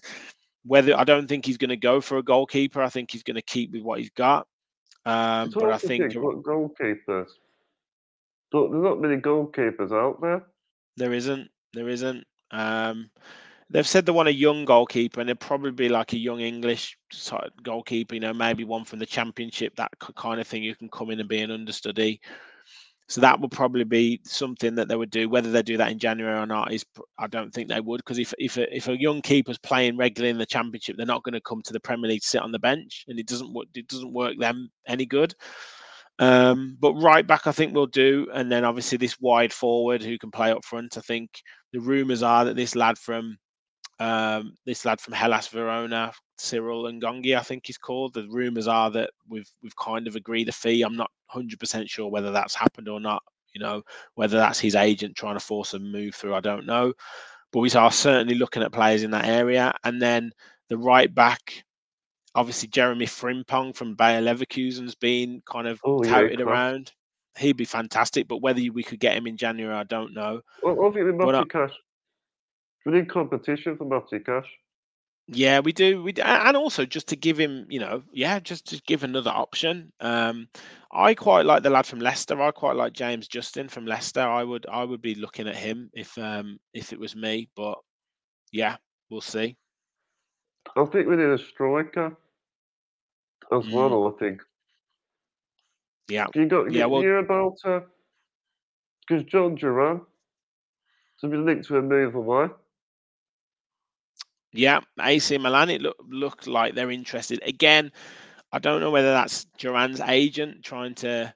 Whether I don't think he's going to go for a goalkeeper, I think he's going to keep with what he's got. Um, but I think what goalkeepers. But there's not many goalkeepers out there. There isn't. There isn't. Um, they've said they want a young goalkeeper, and it'd probably be like a young English sort goalkeeper, you know, maybe one from the championship, that kind of thing. You can come in and be an understudy. So that would probably be something that they would do. Whether they do that in January or not is, I don't think they would, because if if a, if a young keeper's playing regularly in the championship, they're not going to come to the Premier League to sit on the bench, and it doesn't it doesn't work them any good. Um, but right back, I think we'll do, and then obviously this wide forward who can play up front. I think the rumours are that this lad from um, this lad from Hellas Verona, Cyril Ngonge, I think he's called. The rumours are that we've we've kind of agreed a fee. I'm not 100% sure whether that's happened or not. You know, whether that's his agent trying to force a move through, I don't know. But we are certainly looking at players in that area. And then the right back, obviously Jeremy Frimpong from Bayer Leverkusen's been kind of oh, touted yeah, around. He'd be fantastic, but whether we could get him in January, I don't know. Well, obviously, Matty we need competition for Matty Cash. Yeah, we do. We do. and also just to give him, you know, yeah, just to give another option. Um, I quite like the lad from Leicester. I quite like James Justin from Leicester. I would, I would be looking at him if, um, if it was me. But yeah, we'll see. I think we need a striker as mm. well. I think. Yeah. You got yeah. Well, hear about because uh, Jhon Duran to be linked to a move away. Yeah, AC Milan. It look looked like they're interested again. I don't know whether that's Duran's agent trying to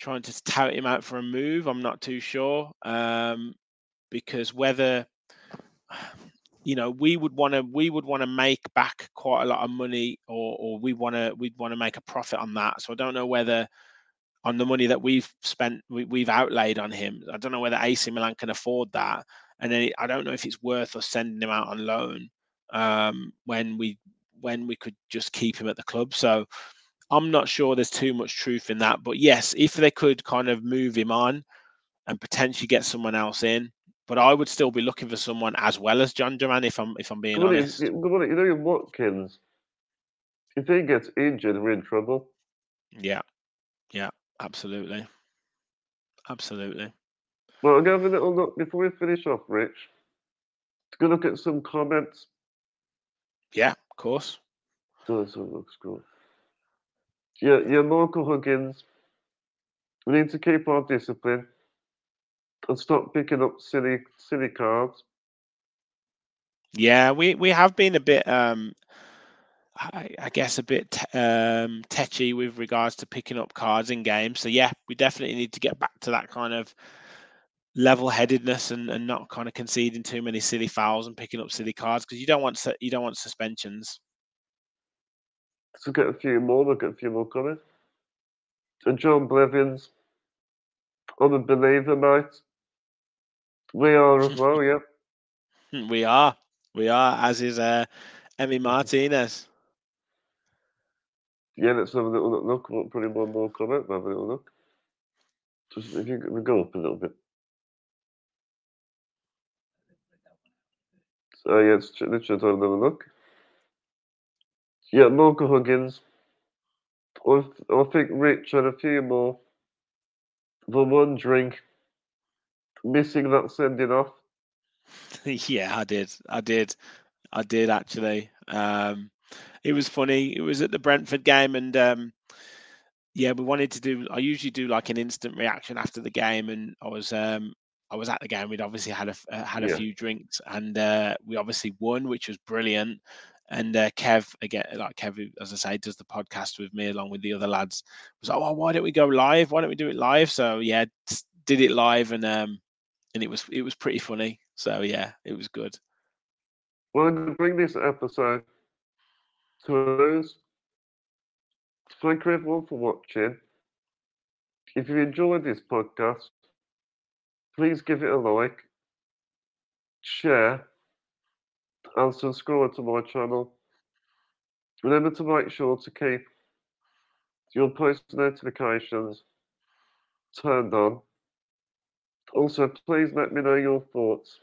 trying to tout him out for a move. I'm not too sure um, because whether you know we would want to we would want to make back quite a lot of money or or we want to we'd want to make a profit on that. So I don't know whether on the money that we've spent we, have outlaid on him. I don't know whether AC Milan can afford that, and then I don't know if it's worth us sending him out on loan um, when we when we could just keep him at the club. So I'm not sure there's too much truth in that. But yes, if they could kind of move him on and potentially get someone else in, but I would still be looking for someone as well as Jhon Duran if I'm if I'm being honest. you, come on, you know your Watkins. If he gets injured, we're in trouble. Yeah, yeah, absolutely, absolutely. Well, I'm going to have a little look before we finish off, Rich. To go look at some comments. Yeah, of course. Does look cool. Yeah, yeah, Michael Huggins. We need to keep our discipline and stop picking up silly, silly cards. Yeah, we we have been a bit, um, I, I guess, a bit t- um, tetchy with regards to picking up cards in games. So yeah, we definitely need to get back to that kind of level-headedness and, and not kind of conceding too many silly fouls and picking up silly cards because you don't want you don't want suspensions. So get a few more, look get a few more coming. And John Blevins. on the believer, night. We are as well, yeah. <laughs> We are, we are, as is uh, Emi Martinez. Yeah, let's have a little look. We'll put in one more comment. Have a little look. Just if you we go up a little bit. So yeah, let's, ch- have another look. Yeah, Michael Huggins. I, I think Rich had a few more. The one drink. Missing that sending off. <laughs> yeah, I did. I did. I did actually. Um, it was funny. It was at the Brentford game, and um, yeah, we wanted to do. I usually do like an instant reaction after the game, and I was um, I was at the game. We'd obviously had a uh, had a Yeah. few drinks, and uh, we obviously won, which was brilliant. And uh, Kev again, like Kev, as I say, does the podcast with me along with the other lads. Was like, oh, why don't we go live? Why don't we do it live? So yeah, did it live, and um, and it was it was pretty funny. So yeah, it was good. Well, to bring this episode to a close. Thank you everyone for watching. If you enjoyed this podcast, please give it a like, share, and subscribe to my channel. Remember to make sure to keep your post notifications turned on. Also, please let me know your thoughts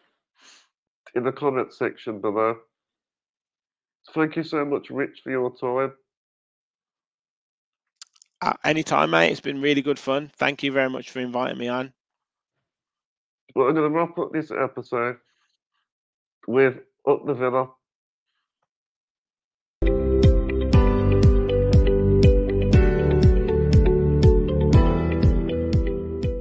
in the comment section below. Thank you so much, Rich, for your time. Uh, anytime, mate. It's been really good fun. Thank you very much for inviting me on. I'm going to wrap up this episode with Up the Villa